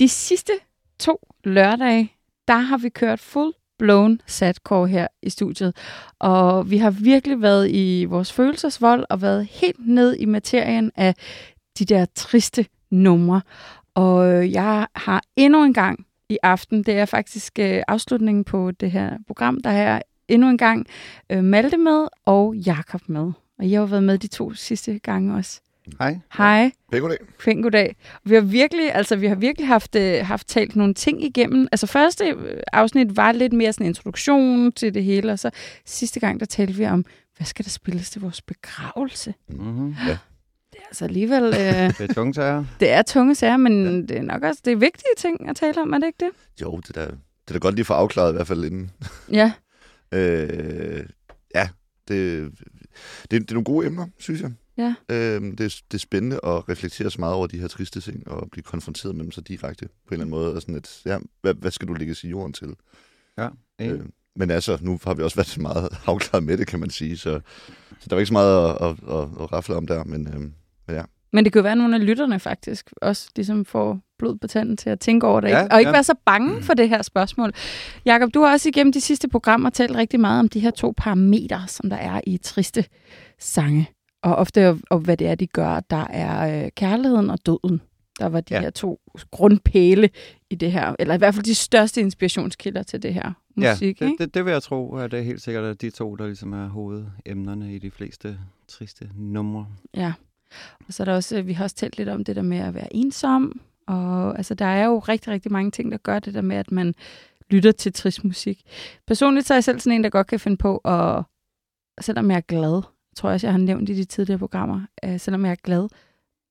De sidste to lørdage, der har vi kørt full blown satcore her i studiet. Og vi har virkelig været i vores følelsesvold og været helt ned i materien af de der triste numre. Og jeg har endnu en gang i aften, det er faktisk øh, afslutningen på det her program, der er endnu en gang øh, Malte med og Jakob med. Og jeg har været med de to sidste gange også. Hej. Hej. Pæn goddag. Pæn goddag. Vi har virkelig, altså, vi har virkelig haft, øh, haft talt nogle ting igennem. Altså første øh, afsnit var lidt mere sådan en introduktion til det hele, og så sidste gang, der talte vi om, hvad skal der spilles til vores begravelse? Mm-hmm. Ja. Det er altså alligevel... Øh, Det er tunge sager. det er tunge sager, men ja. det er nok også det er vigtige ting at tale om, er det ikke det? Jo, det er, da, det er da godt lige få afklaret i hvert fald inden. Ja. Øh, ja, det, det, det er nogle gode emner, synes jeg. Ja. Øh, det, er, det er spændende at reflektere så meget over de her triste ting, og blive konfronteret med dem så direkte på en eller anden måde. Og sådan et, ja, hvad, hvad skal du lægge i jorden til? Ja. Øh, men altså, nu har vi også været meget afklaret med det, kan man sige, så, så der var ikke så meget at, at, at, at rafle om der, men, øh, men ja. Men det kan jo være, at nogle af lytterne faktisk også ligesom får blod på tanden til at tænke over det, Ja, ikke? og ikke ja. være så bange for det her spørgsmål. Jakob, du har også igennem de sidste programmer talt rigtig meget om de her to parametre, som der er i triste sange. Og ofte, og hvad det er, de gør. Der er øh, kærligheden og døden. Der var de ja. Her to grundpæle i det her, eller i hvert fald de største inspirationskilder til det her musik. ja, ikke? det, det, det vil jeg tro, at det er helt sikkert at de to, der ligesom er hovedemnerne i de fleste triste numre. Ja. Og så er der også, øh, vi har også talt lidt om det der med at være ensom. Og altså, der er jo rigtig, rigtig mange ting, der gør det der med, at man lytter til trist musik. Personligt så er jeg selv sådan en, der godt kan finde på, at selvom jeg er glad, tror jeg også, jeg har nævnt i de tidligere programmer, øh, selvom jeg er glad,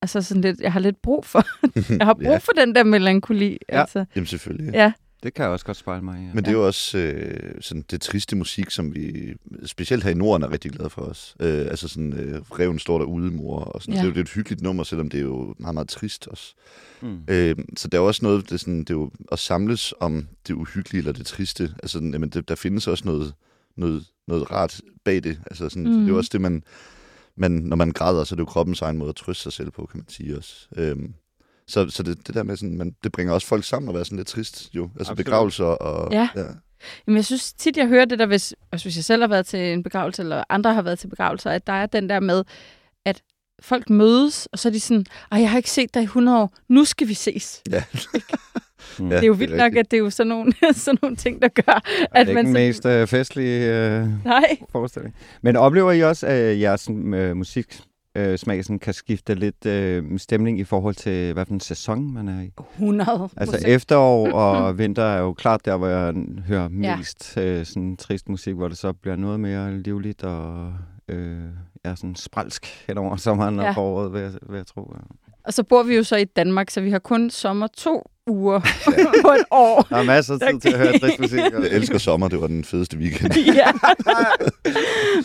altså sådan lidt, jeg har lidt brug for, jeg har brug ja, for den der melankoli. Ja. Altså. jamen selvfølgelig. Ja, Det kan jeg også godt spejle mig i. Ja. Men det er jo også øh, sådan det triste musik, som vi specielt her i Norden er rigtig glade for os. Øh, altså sådan, øh, Reven står derude, mor, og sådan. Ja. Det, er jo, det er et hyggeligt nummer, selvom det er jo meget, meget trist også. Mm. Øh, så der er også noget, det er, sådan, det er jo at samles om det uhyggelige eller det triste. Altså, jamen, det, der findes også noget, noget, noget rart bag det. Altså, sådan, mm. Det er jo Mhm. også det, man, man, når man græder, så er det jo kroppens egen måde at trøste sig selv på, kan man sige også. Øhm, så, så det, det der med sådan, man, det bringer også folk sammen at være sådan lidt trist, jo. Altså Absolut. begravelser og... Ja. ja. Jamen, jeg synes tit, jeg hører det der, hvis, også hvis jeg selv har været til en begravelse, eller andre har været til begravelser, at der er den der med, at folk mødes, og så er de sådan, ej, jeg har ikke set dig i 100 år, nu skal vi ses. Ja. Ja, det er jo det er vildt nok, at det er jo sådan nogle, sådan nogle ting, der gør, det at er man... ikke den mest øh, festlige øh, Nej. forestilling. Men oplever I også, at jeres øh, musik øh, smag sådan, kan skifte lidt øh, stemning i forhold til, hvad for en sæson man er i? 100 Altså efterår og vinter er jo klart der, hvor jeg hører Ja. mest øh, sådan trist musik, hvor det så bliver noget mere livligt og øh, ja, sådan spralsk hen over sommeren Ja. og foråret, vil jeg, vil jeg tro. Ja. Og så bor vi jo så i Danmark, så vi har kun sommer to uger på et år. Der er masser af tid til at høre trist musik. og- Jeg elsker sommer, det var den fedeste weekend. ja.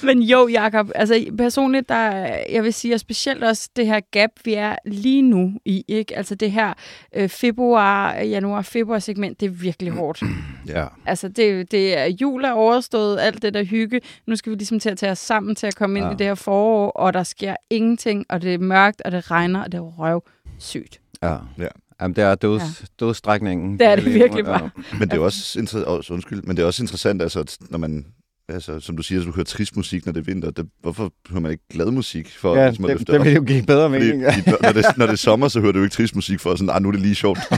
Men jo, Jakob, altså personligt, der, jeg vil sige, og specielt også det her gap, vi er lige nu i, ikke? Altså det her øh, februar, januar, februar segment, det er virkelig hårdt. Ja. Altså det, det er jul er overstået, alt det der hygge. Nu skal vi ligesom til at tage os sammen til at komme ind Ja. i det her forår, og der sker ingenting, og det er mørkt, og det regner, og det er røv sygt. ja. Ja. Jamen, det er døds, ja. dødsstrækningen. Det er det virkelig ja. bare. Men det er også, inter- oh, undskyld, men det er også interessant, altså, at når man, altså, som du siger, så du hører trist musik, når det er vinter. Det, hvorfor hører man ikke glad musik? For, Ja, ligesom at det, det vil jo give bedre Fordi, mening. Ja. når, det, når det er sommer, så hører du jo ikke trist musik for sådan, ah, nu er det lige sjovt.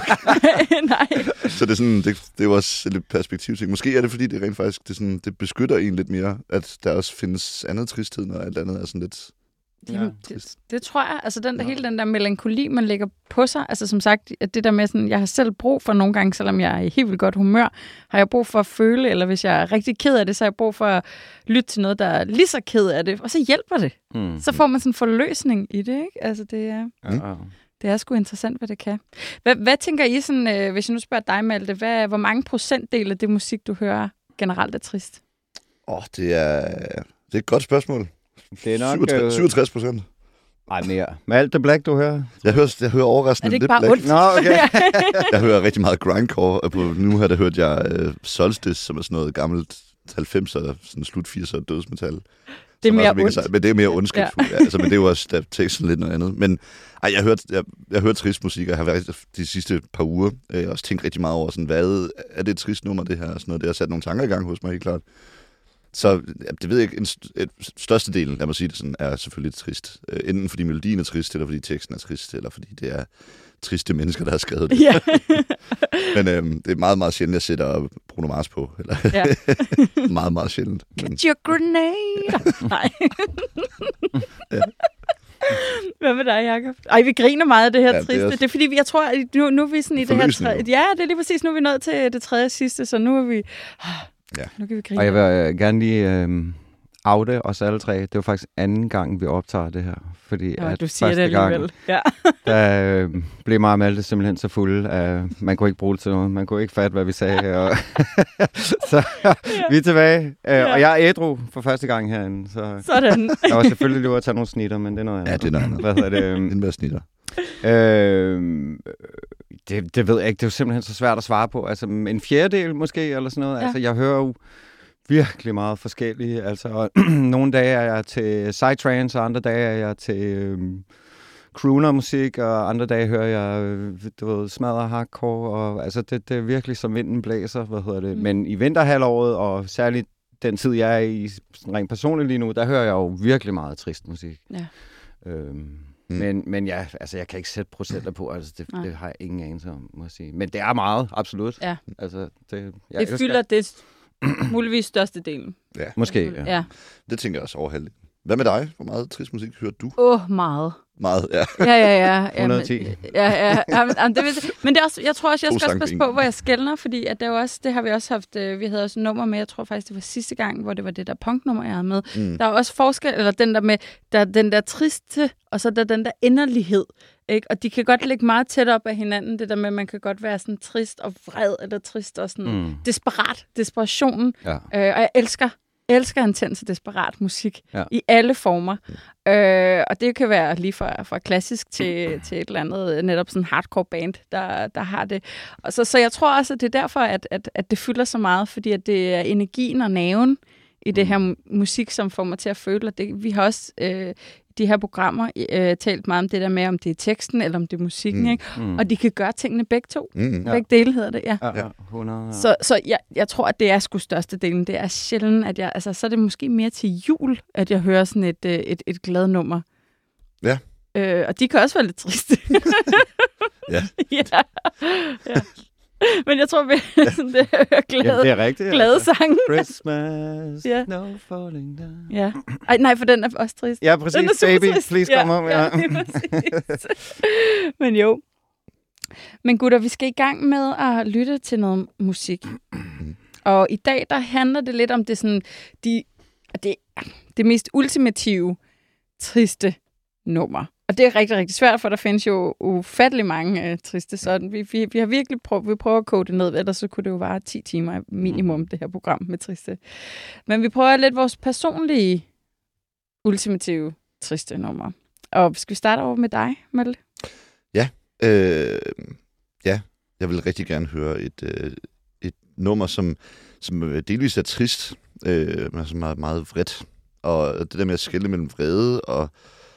Nej. Så det er, sådan, det, det er jo også lidt perspektivting. Måske er det, fordi det rent faktisk det, sådan, det beskytter en lidt mere, at der også findes andet tristhed, når alt andet er sådan lidt... Jamen, det, det tror jeg. Altså den der, Ja. hele den der melankoli, man lægger på sig. Altså som sagt, at det der med sådan, jeg har selv brug for nogle gange, selvom jeg er i helt vildt godt humør, har jeg brug for at føle, eller hvis jeg er rigtig ked af det, så har jeg brug for at lytte til noget, der er lige så ked af det, og så hjælper det. Mm. Så får man sådan en forløsning i det, ikke? Altså det er... Ja, ja. Det er sgu interessant, hvad det kan. Hvad, hvad tænker I, sådan, øh, hvis jeg nu spørger dig, Malte, hvad, hvor mange procentdel af det musik, du hører, generelt er trist? Åh, oh, det er, det er et godt spørsmål. Det er nok... 67, 67 procent. Nej, mere. Med alt det black, du hører? Jeg hører, jeg hører Er overraskende det ikke lidt bare black. ondt? Nå, okay. Jeg hører rigtig meget grindcore, og på, nu har jeg hørt jeg uh, Solstice, som er sådan noget gammelt 90'er, sådan slut 80'er dødsmetal. Det er mere ondt. sejt, Men det er mere ondskabsfuldt, ja. altså, men det er jo også der teksten lidt noget andet. Men ej, jeg har hørt, jeg, jeg hørt trist musik, og jeg har været de sidste par uger øh, også tænkt rigtig meget over, sådan, hvad er det et trist nummer, det her? og Sådan noget. Det har sat nogle tanker i gang hos mig, helt klart. Så ja, det ved jeg ikke. En st- størstedelen, lad mig sige det sådan, er selvfølgelig trist. Øh, enten fordi melodien er trist, eller fordi teksten er trist, eller fordi det er triste mennesker, der har skrevet det. ja. Men øhm, det er meget, meget sjældent, jeg sætter Bruno Mars på. Eller ja. meget, meget sjældent. Men, Get your grenade! Nej. Hvad med dig, Jacob? Ej, vi griner meget af det her Ja, ja, det er triste. Det er, også- fordi, jeg tror, at nu, nu er vi sådan i det her... Tredje, ja, det er lige præcis. Nu er vi nået til det tredje sidste, så nu er vi... Ja. Nu kan vi grine. Og jeg vil øh, gerne lige øh, oute os alle tre. Det var faktisk anden gang, vi optager det her. Fordi Nå, at du siger det første alligevel. Ja. der øh, blev mig og Malte simpelthen så fulde, at man kunne ikke bruge det til noget. Man kunne ikke fatte, hvad vi sagde. Og så vi er tilbage. Øh, Og jeg er ædru for første gang herinde. Så Sådan. jeg var selvfølgelig lige at tage nogle snitter, men det er noget andet. Ja, det er noget andet. Hvad hedder det? øhm, en mere snitter. Øh, det, det ved jeg ikke. Det er jo simpelthen så svært at svare på. Altså en fjerdedel måske, eller sådan noget. Ja. Altså jeg hører jo virkelig meget forskellige. Altså nogle dage er jeg til psytrance, og andre dage er jeg til øhm, crooner-musik, og andre dage hører jeg, øh, du ved, smadre hardcore, og altså det, det er virkelig som vinden blæser, hvad hedder det. Mm. Men i vinterhalvåret, og særligt den tid, jeg er i rent personligt lige nu, der hører jeg jo virkelig meget trist musik. Ja. Øhm, Mm. men, men ja, altså jeg kan ikke sætte procenter på, altså det, Nej. det har jeg ingen anelse om, må jeg sige. Men det er meget, absolut. Ja. Altså, det, jeg det fylder det muligvis største delen. Ja, Måske, ja. Ja. det tænker jeg også over halvdelen. Hvad med dig? Hvor meget trist musik hører du? Åh, oh, meget. Meget, ja. Ja, ja, ja. Jamen, 110. Ja, ja. Jamen, jamen, det vil, men det er også, jeg tror også, jeg skal også passe på hvor jeg skældner, fordi at det, er også, det har vi også haft, øh, vi havde også et nummer med, jeg tror faktisk, det var sidste gang, hvor det var det der punknummer, jeg havde med. Mm. Der er også forskel, eller den der med, der er den der triste, og så der er den der inderlighed. Ikke? Og de kan godt ligge meget tæt op af hinanden, det der med, at man kan godt være sådan trist og vred, eller trist og sådan Mm. desperat, desperationen. Ja. Øh, og jeg elsker, elsker intens og desperat musik Ja. i alle former. Øh, og det kan være lige fra, fra klassisk til, til et eller andet netop sådan hardcore band, der, der har det. Og så, så jeg tror også, at det er derfor, at, at, at det fylder så meget, fordi at det er energien og naven i det her mu- musik, som får mig til at føle, at det, vi har også øh, de her programmer øh, talt meget om det der med, om det er teksten eller om det er musikken, Mm. ikke? Mm. Og de kan gøre tingene begge to. Mm. Ja. Ja. Begge dele hedder det, ja. Ja, Ja. ja. 100, ja. Så, så jeg, jeg tror, at det er sgu størstedelen. Det er sjældent, at jeg... Altså, så er det måske mere til jul, at jeg hører sådan et, øh, et, et glad nummer. Ja. Øh, og de kan også være lidt triste. Ja. ja. ja. Men jeg tror, vi sådan, det er ja, glade, det er rigtigt. glade altså. sange. Christmas, Ja. no falling down. Ja. Ej, nej, for den er også trist. Ja, Den er præcis. Baby, trist. please ja, come home. Ja. Ja, præcis. Men jo. Men gutter, vi skal i gang med at lytte til noget musik. Og i dag, der handler det lidt om det sådan, de, det, det mest ultimative, triste nummer. Og det er rigtig, rigtig svært, for der findes jo ufattelig mange uh, triste sådan. Vi, vi, vi har virkelig prøvet, vi prøver at kode det ned, ellers så kunne det jo vare 10 timer minimum, det her program med triste. Men vi prøver lidt vores personlige ultimative triste nummer. Og skal vi starte over med dig, Malte? Øh, ja, jeg vil rigtig gerne høre et, øh, et nummer, som, som delvis er trist, øh, men som er meget vredt. Og det der med at skille mellem vrede og,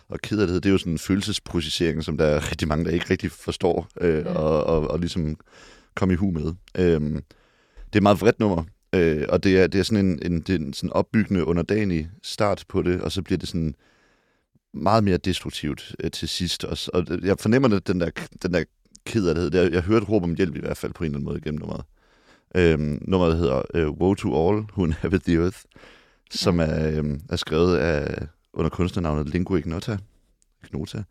og kederlighed, det er jo sådan en følelsesprocessering, som der er rigtig mange, der ikke rigtig forstår, øh, Ja. og, og, og ligesom komme i hu med. Øh, det er et meget vredt nummer, øh, og det er, det er sådan en, en, det er en sådan opbyggende, underdanig start på det, og så bliver det sådan meget mere destruktivt øh, til sidst. Og, og jeg fornemmer det, den der, den der kederlighed. Jeg, jeg hørte råb om hjælp i hvert fald på en eller anden måde gennem nummeret. Øhm, nummeret hedder øh, Woe to All Who Inhabit the Earth, som er, øhm, er skrevet af, under kunstnernavnet Lingua Ignota, Ignota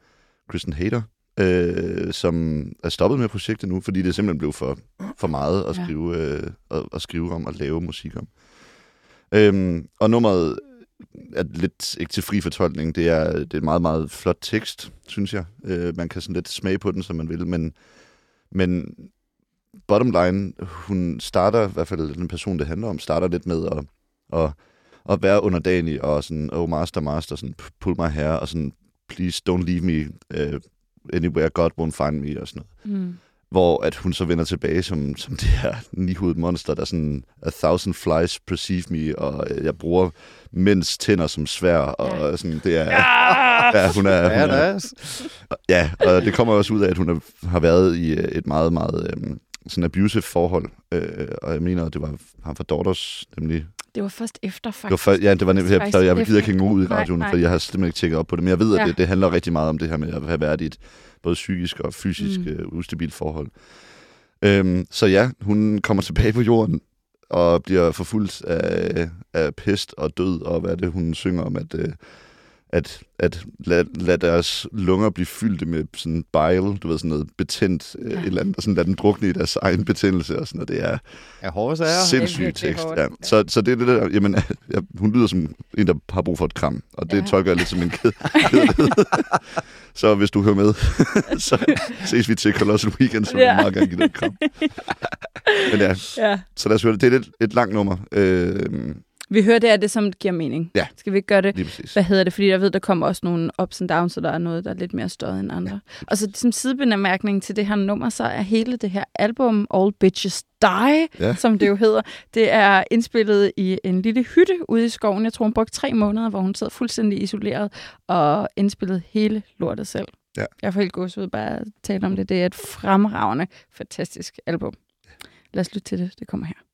Kristen Hader, øh, som er stoppet med projektet nu, fordi det simpelthen blev for, for meget at Ja. skrive, øh, at, at skrive om og lave musik om. Øhm, og nummeret er lidt ikke til fri fortolkning. Det er, det er en meget, meget flot tekst, synes jeg. Øh, man kan sådan lidt smage på den, som man vil, men, men bottom line, hun starter, i hvert fald den person, det handler om, starter lidt med at, at, at være underdanig og sådan, oh master, master, sådan, pull my hair, og sådan, please don't leave me uh, anywhere, God won't find me, og sådan noget. Mm hvor at hun så vender tilbage som, som det her nihovedet monster, der sådan, a thousand flies perceive me, og jeg bruger mænds tænder som svær, og ja. sådan, det er... Ja, ja hun er... Hun er ja, og det kommer også ud af, at hun har været i øh, et meget, meget øhm, sådan abusive forhold, øh, og jeg mener, det var ham fra Daughters, nemlig det var først efter, faktisk. Det var først, ja, det var nemlig efter. Jeg gider ikke hænge ud i radioen, for jeg har simpelthen ikke tjekket op på det. Men jeg ved, at ja. det, det handler rigtig meget om det her med at have været i et både psykisk og fysisk mm. uh, ustabilt forhold. Øhm, så ja, hun kommer tilbage på jorden og bliver forfulgt af, af pest og død, og hvad det, hun synger om, at... Uh, at, at lade, lad deres lunger blive fyldte med sådan bile, du ved, sådan noget betændt øh, ja. et eller andet, og sådan lade dem drukne i deres egen betændelse og sådan noget. Det er ja, hårde sager. sindssygt tekst. Ja. Så, så det er det der, jamen, ja, hun lyder som en, der har brug for et kram, og det ja. tolker jeg lidt som en ked. så hvis du hører med, så ses vi til Colossal Weekend, så ja. vil meget gerne give dig et kram. Men ja, ja. så lad os høre det. Det er et, et langt nummer. Øh, vi hører det er det, som giver mening. Ja. Skal vi ikke gøre det? Lige præcis. Hvad hedder det? Fordi jeg ved, der kommer også nogle ups and downs, så der er noget, der er lidt mere støjet end andre. Ja. Og så som sidebemærkning til det her nummer, så er hele det her album, All Bitches Die, ja. som det jo hedder, det er indspillet i en lille hytte ude i skoven. Jeg tror, hun brugte tre måneder, hvor hun sad fuldstændig isoleret og indspillede hele lortet selv. Ja. Jeg får helt gås ud bare at tale om det. Det er et fremragende, fantastisk album. Lad os lytte til det. Det kommer her.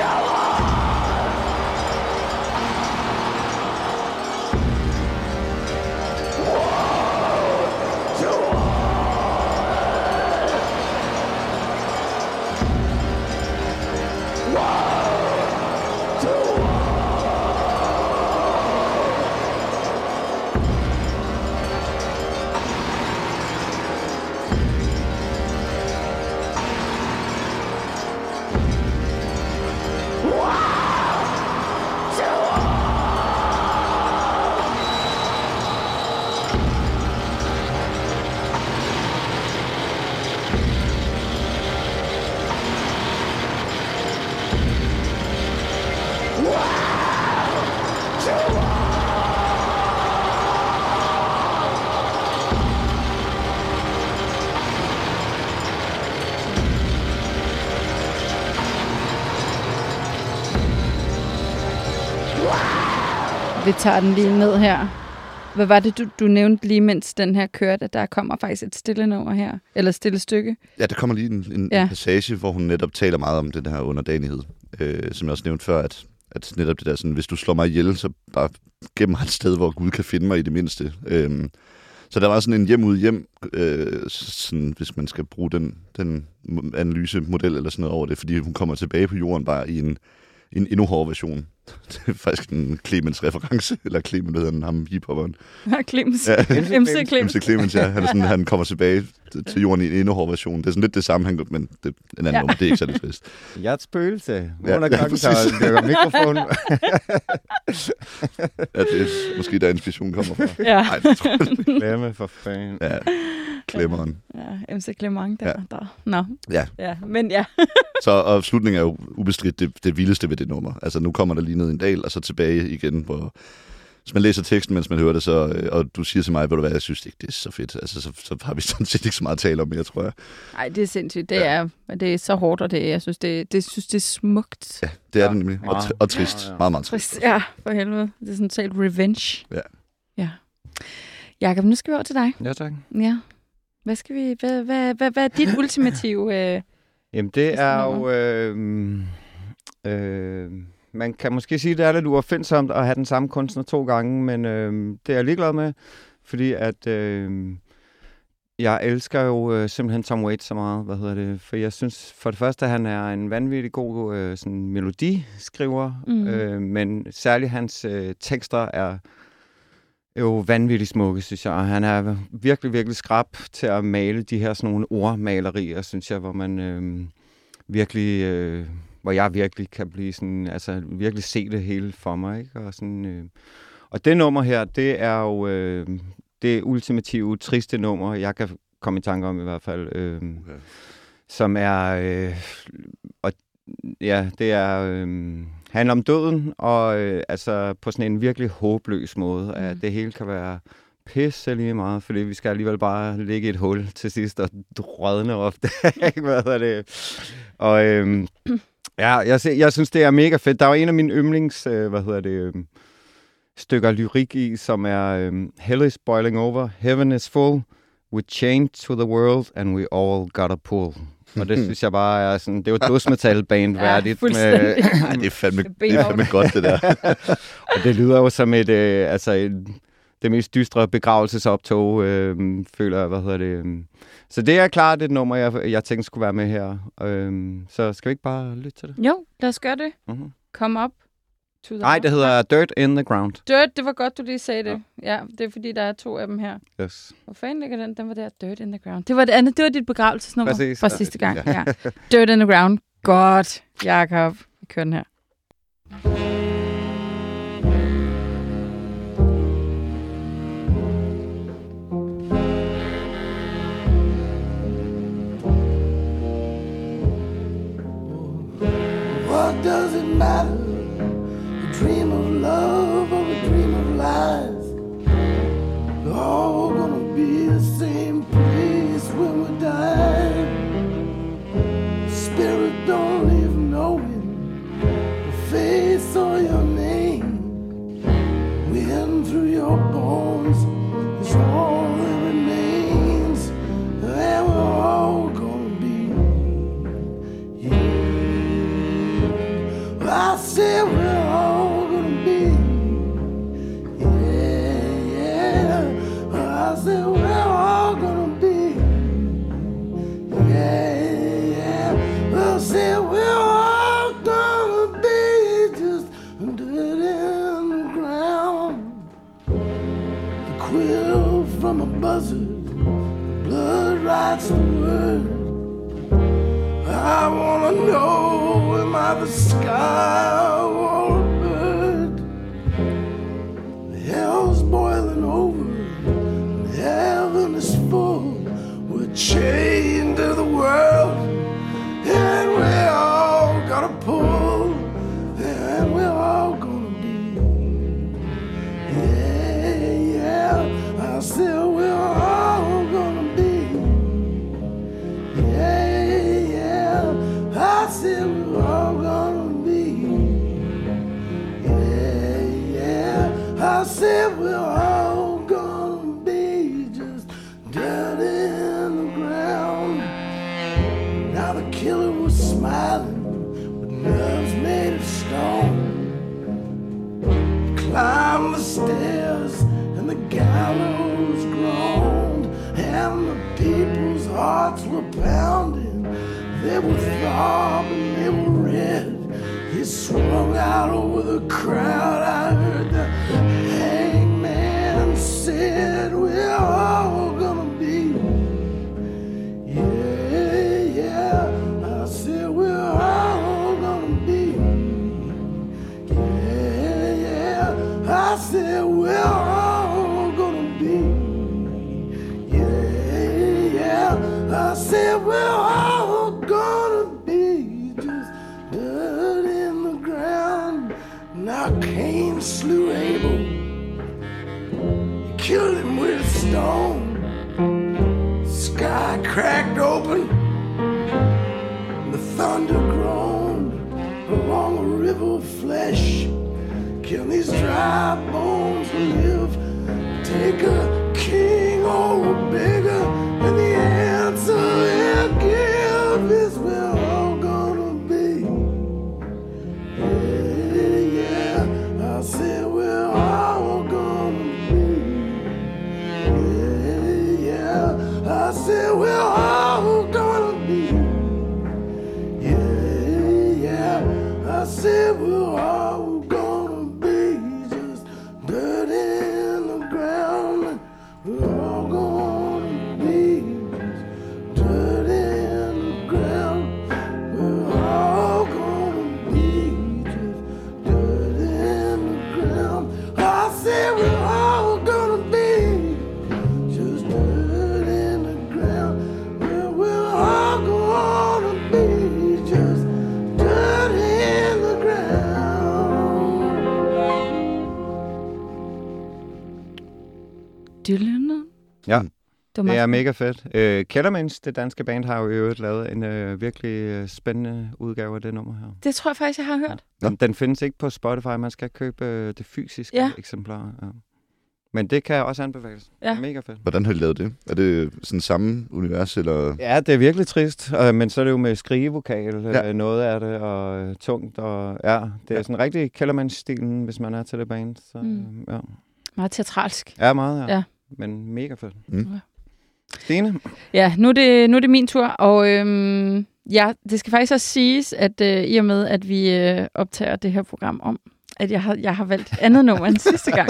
Vi tager den lige ned her. Hvad var det, du, du nævnte lige, mens den her kørte, at der kommer faktisk et stille nummer her? Eller stille stykke? Ja, der kommer lige en, en, Ja. passage, hvor hun netop taler meget om den her underdanighed. Øh, som jeg også nævnte før, at, at netop det der sådan, hvis du slår mig ihjel, så bare gem mig et sted, hvor Gud kan finde mig i det mindste. Øh, så der var sådan en hjem ud hjem, øh, sådan, hvis man skal bruge den, den analysemodel eller sådan noget over det, fordi hun kommer tilbage på jorden bare i en, en endnu hårdere version. Det er faktisk en Clemens reference, eller Clemens, hedder han, ham hiphopperen. Clemens. Ja. MC Clemens. MC Clemens, ja. Han, er sådan, han kommer tilbage til- jorden i en endnu hårdere version. Det er sådan lidt det samme, han, men det, en anden Ja. ja. nummer, det er ikke særlig trist. Jeg er et spøgelse. Ja, Under ja, klokken mikrofon. Ja, det er måske der inspiration kommer fra. Ja. Nej, det tror jeg ikke. Glemme for fanden. Ja, klemmeren. ja, MC Clement der. Ja. Ja. der. Nå, Ja, ja, men ja. så og slutningen er jo ubestridt det, det vildeste ved det nummer. Altså nu kommer der lige ned i en dal, og så tilbage igen, hvor hvis man læser teksten, mens man hører det, så, øh, og du siger til mig, ved du hvad, jeg synes ikke, det er så fedt. Altså, så, så har vi sådan set ikke så meget at tale om mere, tror jeg. Nej, det er sindssygt. Det er, det er så hårdt, og det, jeg synes, det, det, synes, det er smukt. Ja, det er Ja, det nemlig. Og, og trist. Ja, ja. Meget, meget trist. Trist. Ja, for helvede. Det er sådan talt revenge. Ja. Ja. Jakob, nu skal vi over til dig. Ja, tak. Ja. Hvad skal vi, hvad, hvad, hvad, hvad er dit ultimative... Øh, Jamen, det er jo... Øh, øh, man kan måske sige, at det er lidt uopfindsomt at have den samme kunstner to gange, men øh, det er jeg ligeglad med, fordi at... Øh, jeg elsker jo øh, simpelthen Tom Waits så meget, hvad hedder det, for jeg synes for det første, at han er en vanvittig god øh, sådan melodiskriver, Mhm. øh, men særligt hans øh, tekster er jo vanvittigt smukke, synes jeg. Og han er virkelig, virkelig skrab til at male de her sådan nogle ordmalerier, synes jeg, hvor man øh, virkelig, øh, hvor jeg virkelig kan blive sådan, altså virkelig se det hele for mig, ikke? Og, sådan, øh, og det nummer her, det er jo øh, det ultimative, triste nummer, jeg kan komme i tanke om i hvert fald, øh, Okay. som er, øh, og ja, det er, øh, handler om døden, og øh, altså på sådan en virkelig håbløs måde, mm. at det hele kan være pisse lige meget, fordi vi skal alligevel bare ligge i et hul til sidst og rådne ofte. Ikke, Hvad er det? Og øhm, ja, jeg, jeg synes, det er mega fedt. Der var en af mine yndlings, øh, hvad hedder det, øhm, stykker lyrik i, som er øhm, Hell is boiling over, heaven is full, we chained to the world, and we all got a pull. Og det synes jeg bare er sådan, det er jo et dødsmetal-band Ja, værdigt. fuldstændig. Ej, det er fandme, Det er fandme godt, det der. Og det lyder jo som et, øh, altså et, det mest dystre begravelsesoptog, øh, føler jeg, hvad hedder det. Øh. Så det er klart et nummer, jeg, jeg tænkte skulle være med her. Øh, så skal vi ikke bare lytte til det? jo, lad os gøre det. Mm-hmm. Come up. To the Nej, det hedder Dirt in the Ground. Dirt, det var godt, du lige sagde det. Ja. ja, det er fordi, der er to af dem her. Yes. Hvor fanden ligger den? Den var der, Dirt in the Ground. Det var det andet, det var dit begravelsesnummer Præcis. fra Ja. sidste gang. Ja. Dirt in the Ground. Godt, Jakob. Vi kører den her. What does it matter? I yeah. Det, Det er mega fedt. Øh, Kellermans, det danske band, har jo i øvrigt lavet en øh, virkelig øh, spændende udgave af det nummer her. det tror jeg faktisk, jeg har hørt. Den, den findes ikke på Spotify, man skal købe øh, det fysiske Ja. ja. eksemplar. Ja. Men det kan også anbefales. Ja. Mega fedt. Hvordan har de lavet det? Er det sådan samme univers, eller... Ja, det er virkelig trist, øh, men så er det jo med skrigevokal, Ja. ja. noget af det, og øh, tungt, og ja, det er Ja. sådan rigtig Kellermans-stilen, hvis man er til det band. Så, Mm. ja. Meget teatralsk. ja, meget, ja. Ja. Men mega fedt. Mm. Stine? Ja, nu er det, nu er det min tur, og øhm, ja, det skal faktisk også siges, at øh, i og med, at vi øh, optager det her program om, at jeg har, jeg har valgt andet nummer end sidste gang.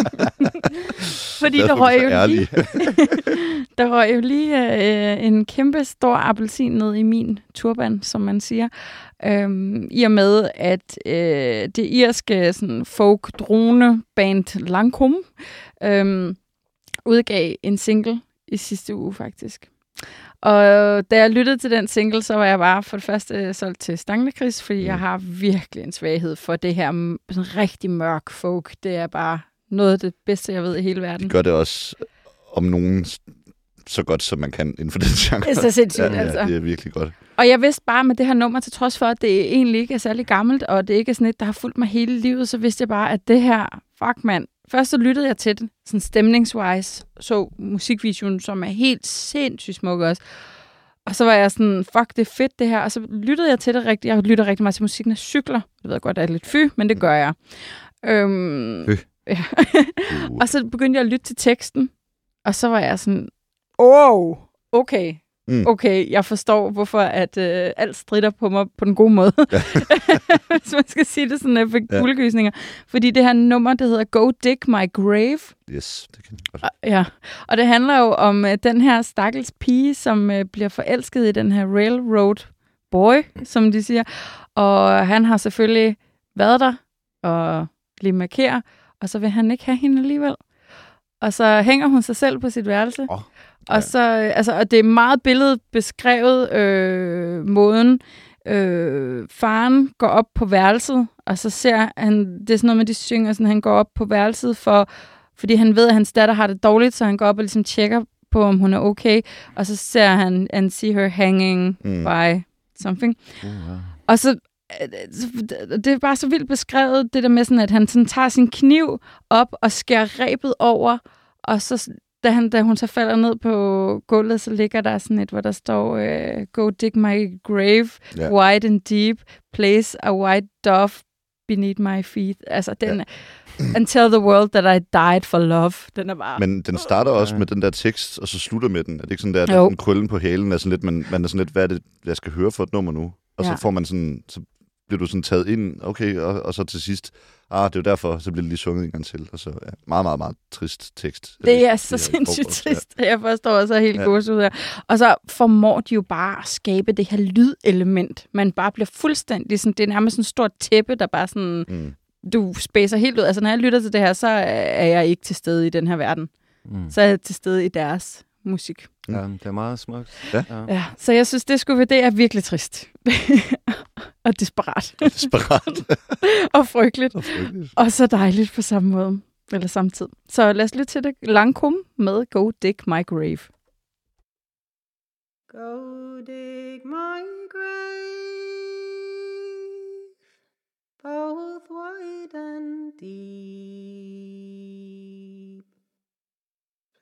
Fordi der røg, jo lige, der røg jo lige øh, en kæmpe stor appelsin ned i min turban, som man siger. Øhm, I og med, at øh, det irske sådan, folk drone band Lancome øhm, udgav en single i sidste uge faktisk. Og da jeg lyttede til den single, så var jeg bare for det første solgt til Stanglekris, fordi Mm. jeg har virkelig en svaghed for det her sådan rigtig mørk folk. Det er bare noget af det bedste, jeg ved i hele De verden. gør det også om nogen så godt, som man kan inden for den genre. Det er så sindssygt, ja, altså. Ja, det er virkelig godt. Og jeg vidste bare med det her nummer, til trods for, at det egentlig ikke er særlig gammelt, og det ikke er sådan et, der har fulgt mig hele livet, så vidste jeg bare, at det her, fuck mand. Først så lyttede jeg til den, sådan stemningswise, så musikvideoen, som er helt sindssygt smuk også. Og så var jeg sådan, fuck, det er fedt det her. Og så lyttede jeg til det rigtigt. Jeg lytter rigtig meget til musik, når jeg cykler. Jeg ved godt, det er lidt fy, men det gør jeg. Øhm, Fy. Ja. Uh. og så begyndte jeg at lytte til teksten. Og så var jeg sådan, oh, okay. Mm. Okay, jeg forstår, hvorfor at øh, alt strider på mig på den gode måde. Ja. Hvis man skal sige det sådan, jeg fik Ja. kuldegysninger. Fordi det her nummer, det hedder Go Dig My Grave. Yes, det kan jeg godt. Ja, og det handler jo om uh, den her stakkels pige, som uh, bliver forelsket i den her railroad boy, som de siger. Og han har selvfølgelig været der og lige markere, og så vil han ikke have hende alligevel. Og så hænger hun sig selv på sit værelse. Og, ja. så, øh, altså, og det er meget billedet beskrevet øh, måden, øh, faren går op på værelset, og så ser han, det er sådan noget med, de synger, sådan, han går op på værelset, for, fordi han ved, at hans datter har det dårligt, så han går op og ligesom tjekker på, om hun er okay, og så ser han, and see her hanging Mm. by something. Uh, ja. Og så, øh, så- det er bare så vildt beskrevet, det der med sådan, at han sådan tager sin kniv op og skærer rebet over, og så da, han, da hun så falder ned på gulvet, så ligger der sådan et, hvor der står, øh, Go dig my grave, Ja. wide and deep, place a white dove beneath my feet. Altså, den Ja. Until the world that I died for love. Den er bare... Men den starter også Ja. med den der tekst, og så slutter med den. Er det ikke sådan der, at den krøllen på hælen er sådan lidt, man, man er sådan lidt, hvad er det, jeg skal høre for et nummer nu? Og så Ja. får man sådan, så bliver du sådan taget ind, okay, og, og så til sidst, ah, det er jo derfor, så bliver det lige sunget en gang til. Og så, ja, meget, meget, meget trist tekst. Det er så i sindssygt forgårs, trist. Jeg forstår også helt Ja. ja. ud her. Og så formår de jo bare at skabe det her lydelement. Man bare bliver fuldstændig sådan, det er nærmest sådan et stort tæppe, der bare sådan, Ja. Mm. du spacer helt ud. Altså når jeg lytter til det her, så er jeg ikke til stede i den her verden. Mm. Så er jeg til stede i deres musik. Ja, det er meget smukt. Ja. ja. Ja, så jeg synes, det skulle være, det er virkelig trist. og desperat. Desperat og frygteligt. og frygteligt. Og så dejligt på samme måde. Eller samtidig. Så lad os lytte til det. Langkum med Go Dig My Grave. Go dig my grave, both wide and deep.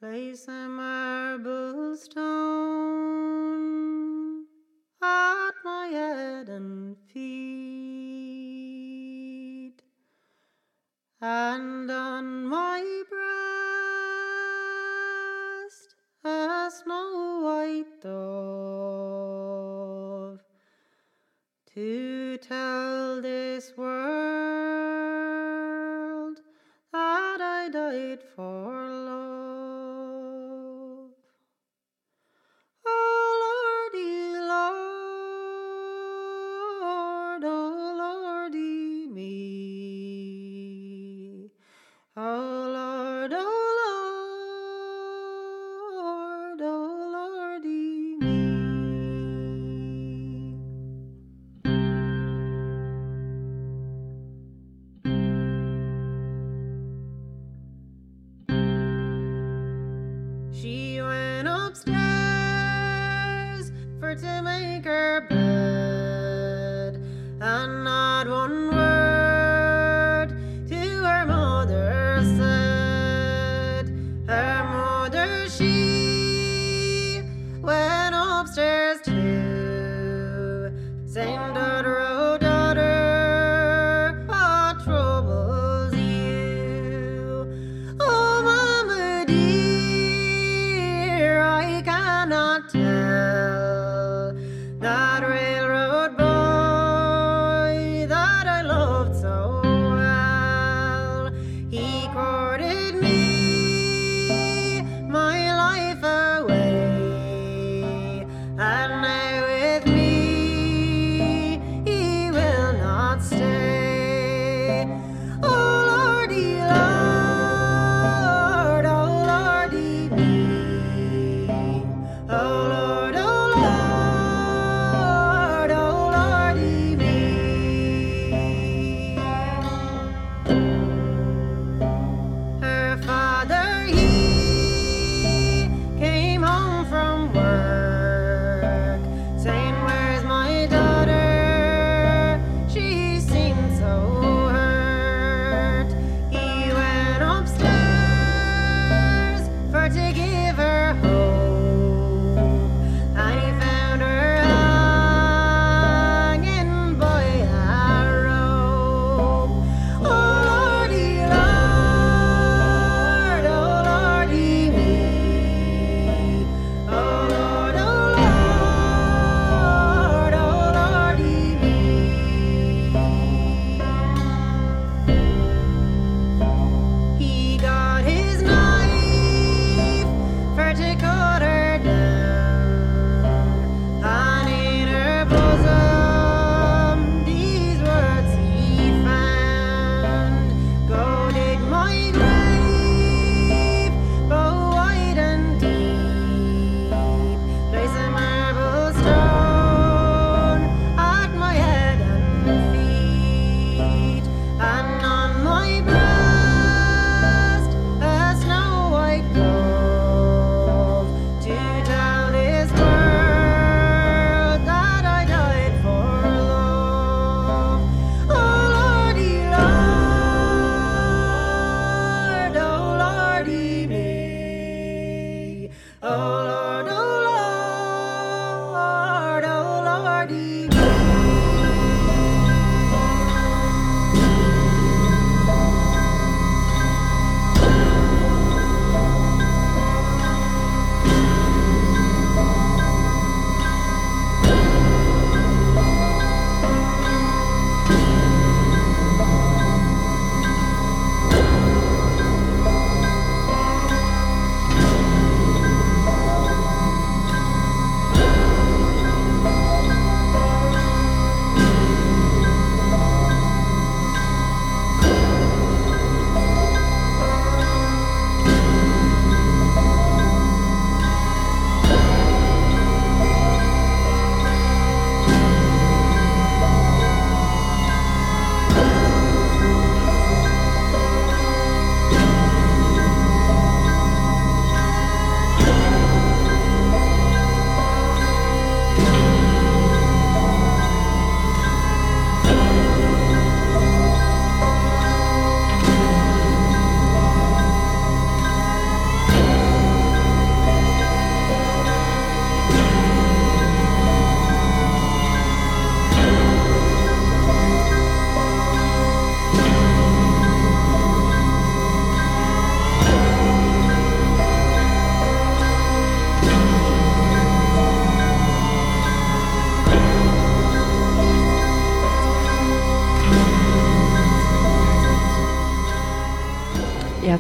Place a marble stone at my head and feet, and on my breast a snow white dove to tell this world that I died for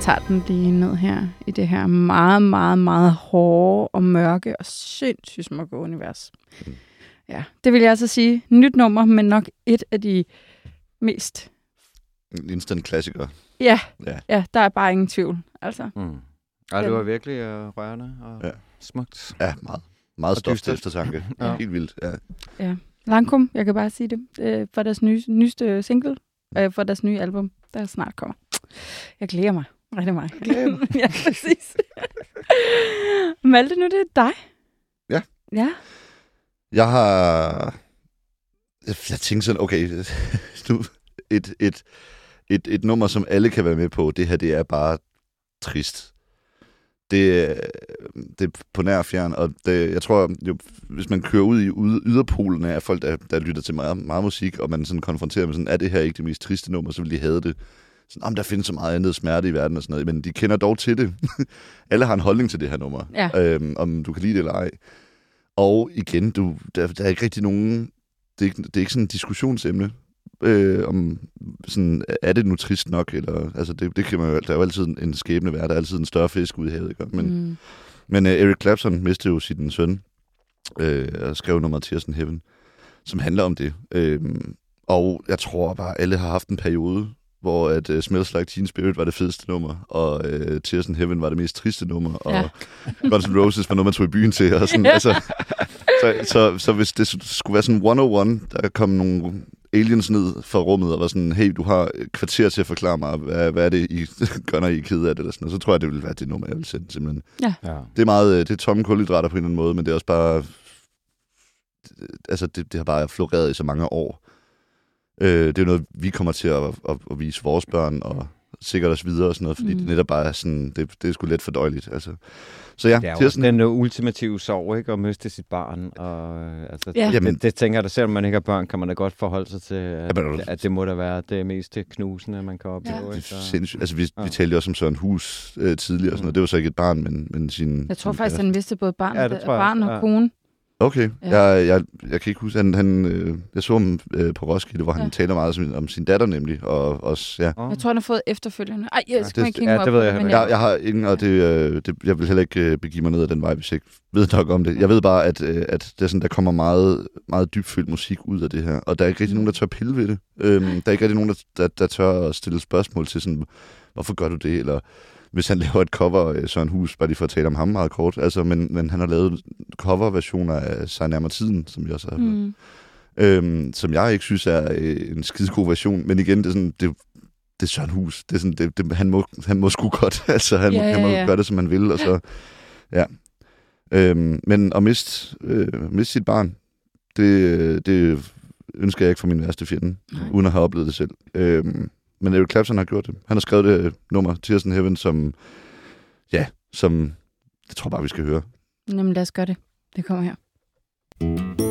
tager den lige ned her i det her meget, meget, meget hårde og mørke og sindssygt smukke univers. Mm. Ja, det vil jeg altså sige. Nyt nummer, men nok et af de mest... Instant klassiker. Ja, Ja. ja der er bare ingen tvivl. Altså, Mm. Ja, det var virkelig uh, rørende og Ja. ja. smukt. Ja, meget. Meget Og stof til eftertanke. Ja. ja. Helt vildt, ja. Langkum, jeg kan bare sige det, øh, for deres nye, nyeste single, øh, for deres nye album, der snart kommer. Jeg glæder mig rigtig meget. ja, præcis. Malte, nu er det dig. Ja. Ja. Jeg har... Jeg, tænkte sådan, okay, nu et, et, et, et nummer, som alle kan være med på, det her, det er bare trist. Det, er- det er på nær fjern, og det, jeg tror, jo, hvis man kører ud i yderpolene af folk, der, der lytter til meget, meget musik, og man sådan konfronterer med sådan, er det her ikke det mest triste nummer, så vil de have det. Sådan, om der findes så meget andet smerte i verden og sådan noget, men de kender dog til det. alle har en holdning til det her nummer, Ja. øhm, om du kan lide det eller ej. Og igen, du, der, der er ikke rigtig nogen... Det er ikke, det er ikke sådan et diskussionsemne. Øh, om sådan, er det nu trist nok? Eller, altså det, det kan man jo, der er jo altid en, skæbne værd. Der er altid en større fisk ude i havet. Ikke? Men, Mm. men uh, Eric Clapton mistede jo sin søn øh, og skrev nummeret Tears in Heaven, som handler om det. Øh, og jeg tror bare, alle har haft en periode, hvor at uh, Smells Like Teen Spirit var det fedeste nummer, og uh, Tears in Heaven var det mest triste nummer, og Ja. Guns N' Roses var noget, man tog i byen til. Og sådan, Ja. altså, så, så, så hvis det skulle være sådan 101, der kom nogle aliens ned fra rummet og var sådan, hey, du har et kvarter til at forklare mig, hvad, hvad er det, I gør, når I er ked af det, eller sådan så tror jeg, det ville være det nummer, jeg ville sende, simpelthen. Ja. Det er meget, øh, det er tomme kulhydrater på en eller anden måde, men det er også bare, altså det, det har bare floreret i så mange år. Øh, det er jo noget, vi kommer til at, at, at vise vores børn, og sikkert også videre og sådan noget, fordi Mm. mm. det netop bare er sådan, det, det er sgu let fordøjeligt, altså. Så ja, Det er jo Kirsten, den øh, ultimative sorg, ikke? At miste sit barn. Og, øh, altså, Ja. ja. Jamen- det, det, tænker jeg da, selvom man ikke har børn, kan man da godt forholde sig til, at, Jamen, at det må da være det mest knusende, man kan opleve. Ja. det er Så- sindssygt. Altså, vi, Ja. vi talte jo også om Søren Hus øh, tidligere, og sådan noget. det var så ikke et barn, men, men sin... Jeg tror sin faktisk, kæreste. han vidste både barn, Ja, og, det barn og ja. kone. Okay, Ja. ja. jeg, jeg, jeg kan ikke huske, han, han, øh, jeg så ham øh, på Roskilde, hvor han Ja. ja. taler meget om, om sin datter nemlig, og også, ja. Jeg tror, han har fået efterfølgende. Ej, jeg skal det- ikke ja, det op ved jeg men Jeg, jeg har ingen, og det, øh, det, jeg vil heller ikke begive mig ned ad den vej, hvis jeg ikke ved nok om det. Jeg ved bare, at, øh, at det er sådan, der kommer meget, meget dybfølt musik ud af det her, og der er ikke rigtig nogen, der tør pille ved det. Øhm, der er ikke rigtig nogen, der, der, der tør at stille spørgsmål til sådan, hvorfor gør du det, eller hvis han laver et cover af Søren Hus, bare lige for at tale om ham meget kort, altså, men, men han har lavet coverversioner af Sig nærmere tiden, som vi også har hørt Mm. øhm, som jeg ikke synes er øh, en skide god version. Men igen, det er sådan, det, det er Søren Hus. Det er sådan, det, det, han, må, han må sgu godt. altså, han, Ja, må, ja, han må ja. gøre det, som han vil. Og så, ja. Øhm, men at miste, øh, miste sit barn, det, det ønsker jeg ikke for min værste fjende, Nej. uden at have oplevet det selv. Øhm, men Eric Clapton har gjort det. Han har skrevet det øh, nummer, Tears in Heaven, som, ja, som, det tror jeg bare, vi skal høre. Jamen, lad os gøre det. Det kommer her. Would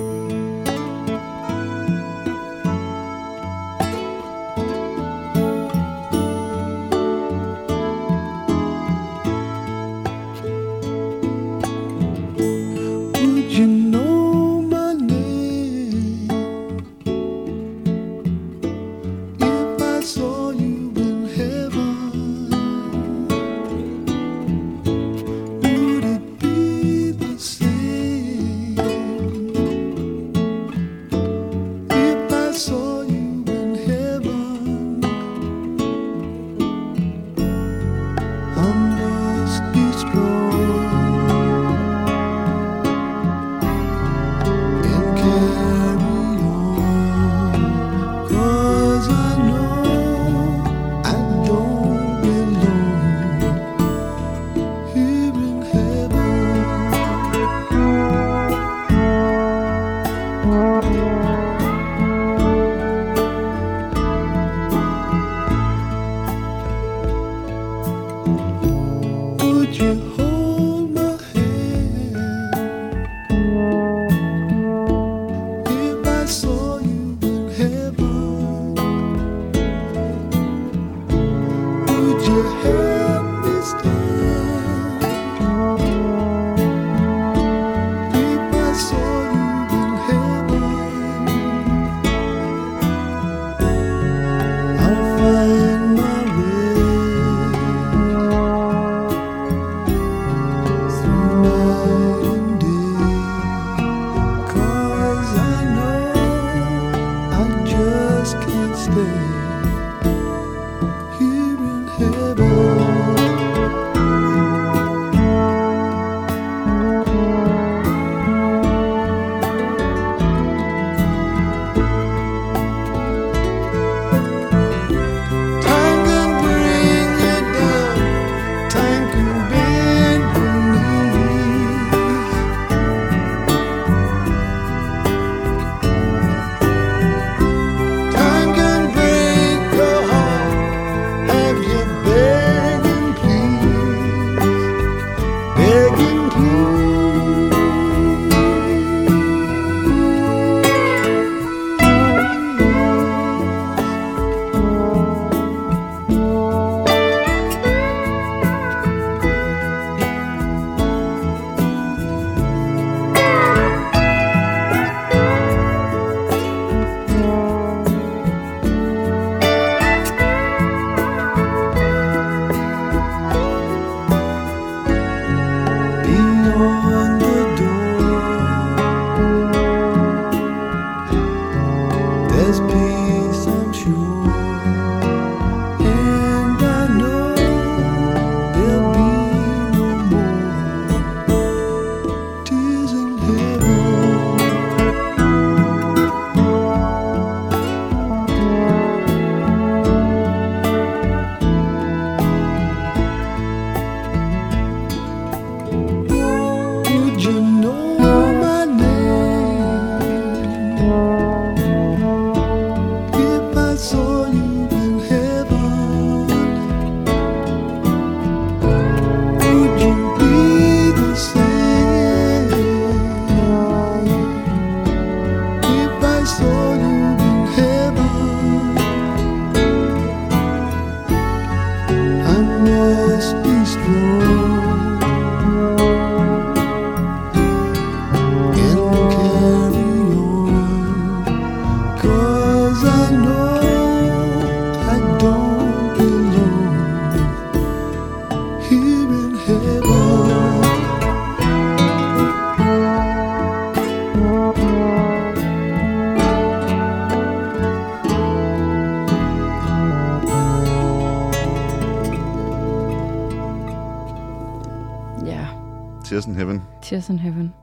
Tears in Heaven. Tears in Heaven.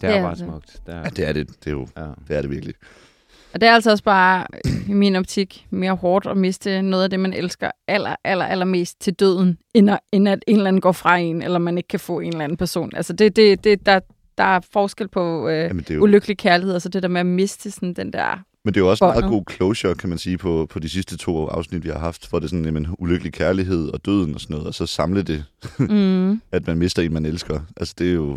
Det er Det er bare altså- smukt. Det Ja, er, det er det. Det er jo ja. det, er det virkelig. Og det er altså også bare, i min optik, mere hårdt at miste noget af det, man elsker aller, aller, aller mest til døden, end at, end at en eller anden går fra en, eller man ikke kan få en eller anden person. Altså, det, det, det, der, der er forskel på øh, Jamen, det er jo, ulykkelig kærlighed, og så det der med at miste sådan den der... men det er jo også en meget god closure, kan man sige, på, på de sidste to afsnit, vi har haft, hvor det er sådan, jamen, ulykkelig kærlighed og døden og sådan noget, og så samle det, Mm. at man mister en, man elsker. Altså, det er jo,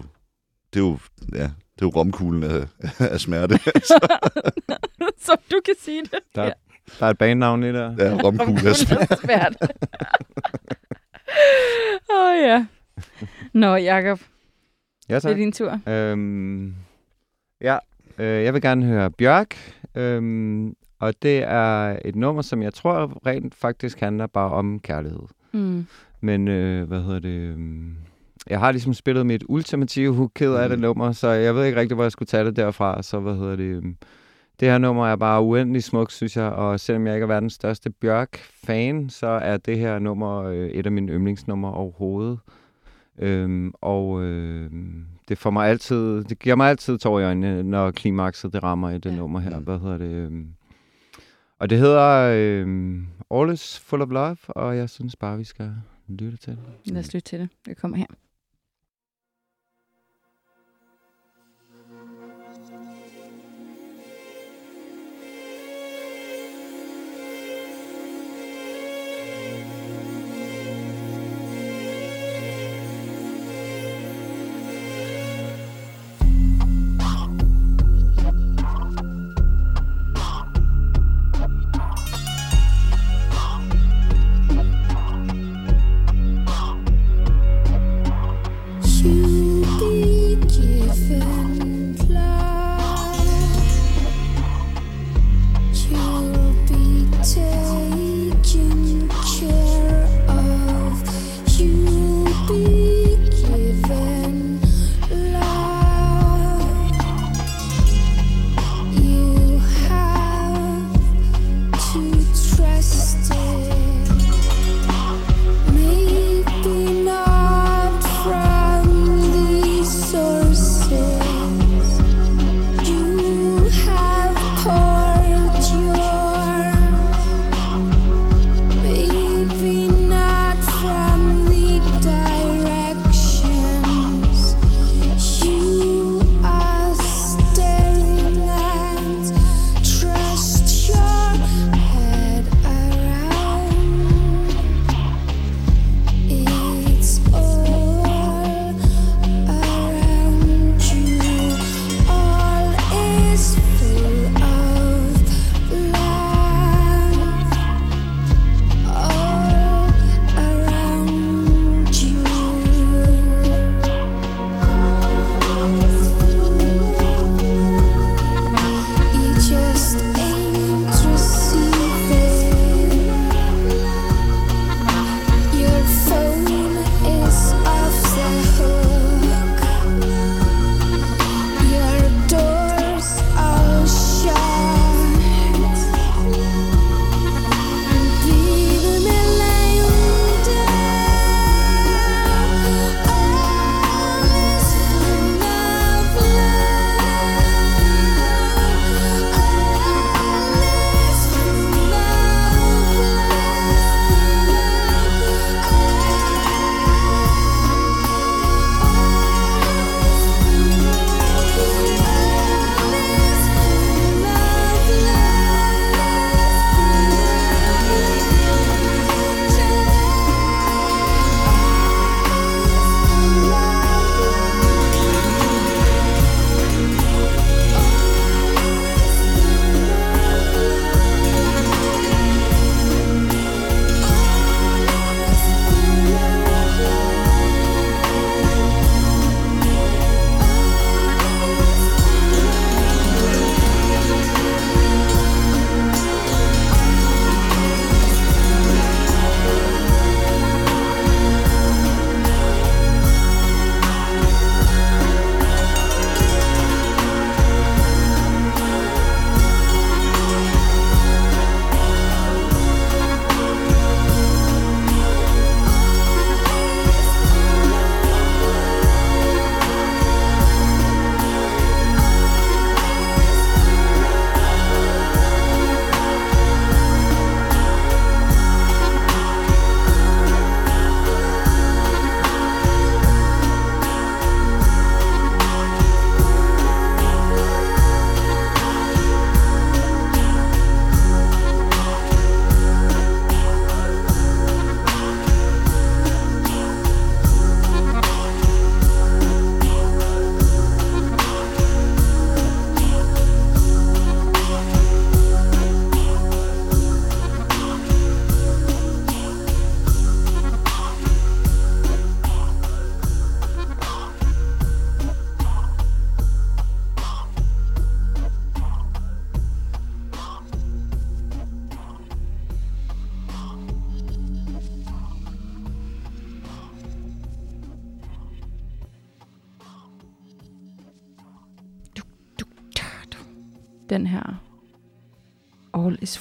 det er jo, ja, det er jo romkuglen af, af smerte. Som du kan sige det. Der, er- der er et bandnavn i der. ja, romkuglen af smerte. Åh oh, ja. Nå, Jacob, Ja, det er tak. din tur. Øhm, ja, øh, jeg vil gerne høre Bjørk, øhm, og det er et nummer, som jeg tror rent faktisk handler bare om kærlighed. Mm. Men, øh, hvad hedder det... øhm, Jeg har ligesom spillet mit ultimative hook af det Mm. nummer, så jeg ved ikke rigtig, hvor jeg skulle tage det derfra. Så hvad hedder det... øhm, Det her nummer er bare uendelig smukt, synes jeg, og selvom jeg ikke er verdens største Bjørk-fan, så er det her nummer øh, et af mine yndlingsnumre overhovedet. Øhm, og øh, det får mig altid, det giver mig altid tår i øjnene, når klimakset det rammer i det Ja. nummer her. Mm. Hvad hedder det? øhm. Og det hedder øh, All is Full of Love, og jeg synes bare, vi skal lytte til det. Lad os lytte til det. Det kommer her.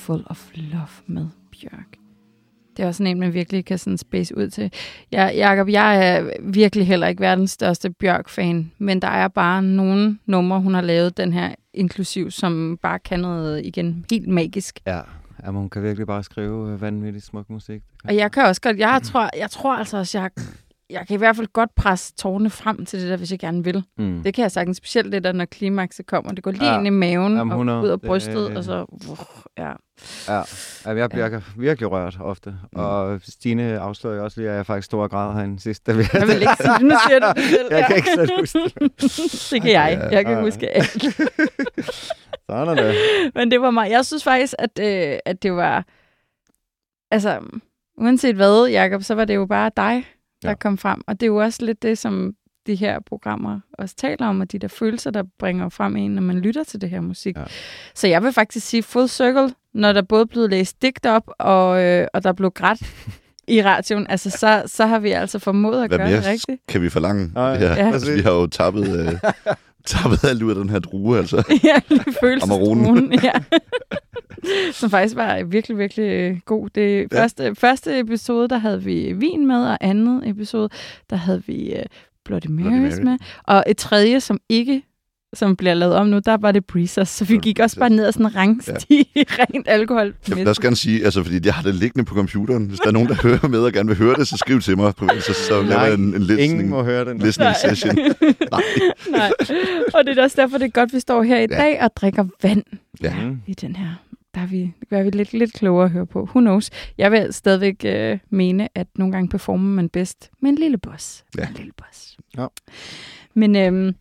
Full of love med Bjørk. Det er også sådan en, man virkelig kan sådan space ud til. Ja, Jacob, jeg er virkelig heller ikke verdens største Bjørk-fan, men der er bare nogle numre, hun har lavet den her inklusiv, som bare kan noget igen helt magisk. Ja, ja hun kan virkelig bare skrive øh, vanvittigt smuk musik. Og jeg kan også godt, jeg tror, jeg tror altså også, jeg, jeg kan i hvert fald godt presse tårne frem til det der, hvis jeg gerne vil. Mm. Det kan jeg sagtens, specielt det der, når klimakset kommer. Det går lige Ja. ind i maven Jamen, og 100. ud af Det- brystet, og så... Uh, ja. Ja, Jamen, jeg bliver virkelig rørt ofte. Mm. Og Stine afslører jo også lige, at jeg faktisk stor grad herinde sidst. Da vi Jeg vil ikke sige det, nu siger du det selv. Jeg kan ja. ikke selv huske det. det kan jeg. Jeg kan Ja. huske alt. Sådan er det. Men det var mig. Jeg synes faktisk, at, øh, at det var... Altså, uanset hvad, Jacob, så var det jo bare dig, der Ja. kom frem. Og det er jo også lidt det, som de her programmer også taler om, og de der følelser, der bringer frem en, når man lytter til det her musik. Ja. Så jeg vil faktisk sige full circle, når der både blev læst digt op, og, øh, og der blev grædt i radioen. Altså, så, så har vi altså formået at Hvad gøre mere det rigtigt. kan vi forlange? Nej, her? ja. Altså, vi har jo tappet, øh, tappet alt ud af den her drue, altså. ja, det føles Amaronen. ja. Som faktisk var virkelig, virkelig øh, god. Det Ja. første, første episode, der havde vi vin med, og andet episode, der havde vi uh, Bloody Marys Mary. med. Og et tredje, som ikke som bliver lavet om nu, der var det Breezers. Så vi gik også bare ned ad sådan en rangstige ja. rent alkohol. Jeg vil også gerne sige, altså, fordi jeg har det liggende på computeren. Hvis der er nogen, der hører med og gerne vil høre det, så skriv til mig. privat, Så, så laver jeg en, en ingen listening, må høre den. listening session. Nej. Nej. Og det er også derfor, det er godt, vi står her i Ja. dag og drikker vand Ja. Mm. i den her. Der er vi, det gør vi lidt, lidt klogere at høre på. Who knows? Jeg vil stadigvæk øh, mene, at nogle gange performer man bedst med en lille boss. Ja. En lille boss. Ja. Men øhm,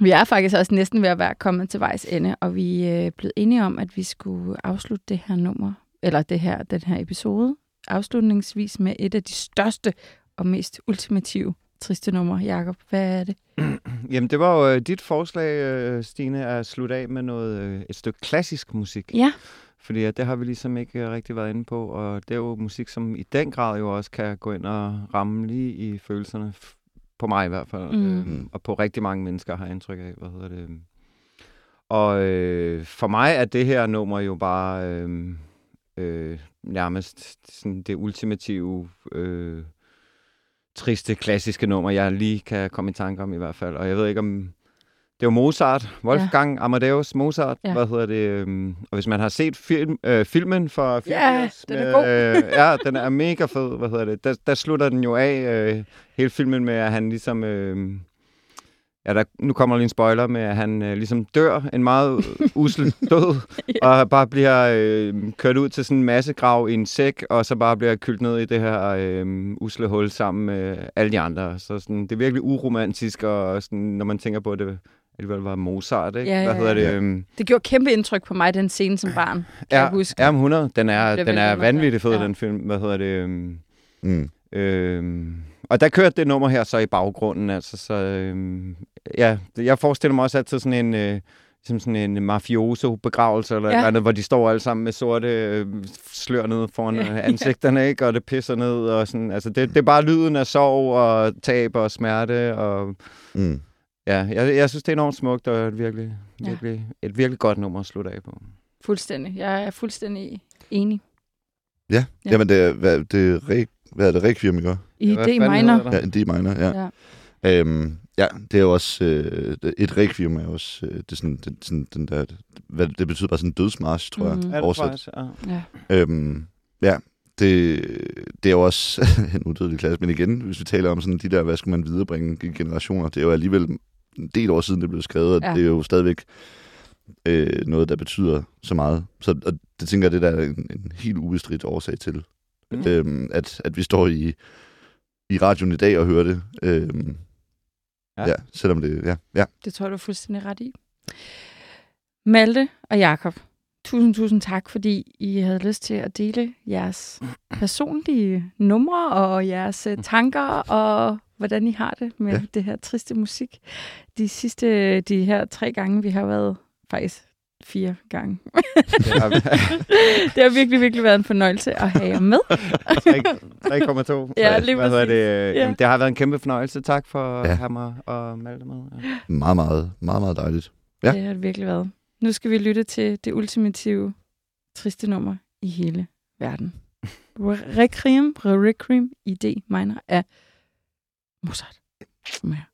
vi er faktisk også næsten ved at være kommet til vejs ende, og vi er øh, blevet enige om, at vi skulle afslutte det her nummer, eller det her, den her episode, afslutningsvis med et af de største og mest ultimative triste numre. Jakob, hvad er det? Jamen, det var jo øh, dit forslag, øh, Stine, at slutte af med noget, et stykke klassisk musik. Ja, Fordi det har vi ligesom ikke rigtig været inde på, og det er jo musik, som i den grad jo også kan gå ind og ramme lige i følelserne, på mig i hvert fald, Mm. øhm, og på rigtig mange mennesker har jeg indtryk af, hvad hedder det. Og øh, for mig er det her nummer jo bare øh, øh, nærmest sådan det ultimative, øh, triste, klassiske nummer, jeg lige kan komme i tanke om i hvert fald. Og jeg ved ikke om... Det jo Mozart, Wolfgang ja. Amadeus Mozart, Ja. ja. hvad hedder det? øhm, Og hvis man har set film, øh, filmen fra 84... den er god. Øh, ja, den er mega fed, hvad hedder det? Der, der slutter den jo af, øh, hele filmen med, at han ligesom... Øh, ja, der, nu kommer lige en spoiler med, at han øh, ligesom dør en meget usel død, og bare bliver øh, kørt ud til sådan en masse grav i en sæk, og så bare bliver kyldt ned i det her øh, usle hul sammen med alle de andre. Så sådan, det er virkelig uromantisk, og sådan, når man tænker på, det alligevel var Mozart, ikke? Ja, ja, Hvad hedder det? ja. øhm, det gjorde kæmpe indtryk på mig, den scene som barn. Kan Ja, jeg huske. ja, 100. Den er, den er vanvittig fed, ja. den film. Hvad hedder det? Øhm, Mm. øhm, og der kørte det nummer her så i baggrunden. Altså, så, øhm, ja, jeg forestiller mig også altid sådan en... Øh, som sådan en mafioso-begravelse, eller Ja. ja. andet, hvor de står alle sammen med sorte øh, slør ned foran Ja. ja. ansigterne, ikke? og det pisser ned. Og sådan. Altså, det, det er bare lyden af sorg og tab og smerte. Og, Mm. Ja, jeg, jeg synes, det er enormt smukt, og et virkelig, Ja. virkelig, et virkelig godt nummer at slutte af på. Fuldstændig. Jeg er fuldstændig enig. Ja. Ja. ja, jamen det er, hvad, det er, re, hvad er det, Requiem, ikke? I D minor. Ja, en D-minor, ja. Ja. ja. Øhm, ja, det er jo også, øh, et Requiem er også, øh, det er sådan, det, sådan den der, hvad, det betyder bare sådan en dødsmarsch, tror Mhm. jeg, det oversat. Ja. Ja. Øhm, ja, det, det er jo også en udødelig klasse. Men igen, hvis vi taler om sådan de der, hvad skal man viderebringe i generationer, det er jo alligevel en del år siden, det blev skrevet, og Ja. det er jo stadigvæk øh, noget, der betyder så meget. Så og det tænker jeg, det der er en, en helt ubestridt årsag til, Mm. øhm, at, at vi står i, i radioen i dag og hører det. Øhm, Ja. ja. ja, selvom det, ja, ja. Det tror jeg, du er fuldstændig ret i. Malte og Jakob, tusind, tusind tak, fordi I havde lyst til at dele jeres personlige numre og jeres øh, tanker og hvordan I har det med ja. Det her triste musik. De sidste, de her tre gange, vi har været faktisk fire gange. Det det har virkelig, virkelig været en fornøjelse at have jer med. 3,2. Ja, lige Hvad hedder det? Ja. Jamen, det har været en kæmpe fornøjelse. Tak for Ja. at have mig og Malte med. Ja. Meget, meget, meget, meget dejligt. Ja. Det har det virkelig været. Nu skal vi lytte til det ultimative triste nummer i hele verden. Requiem, Requiem i D minor af Mozart. Her.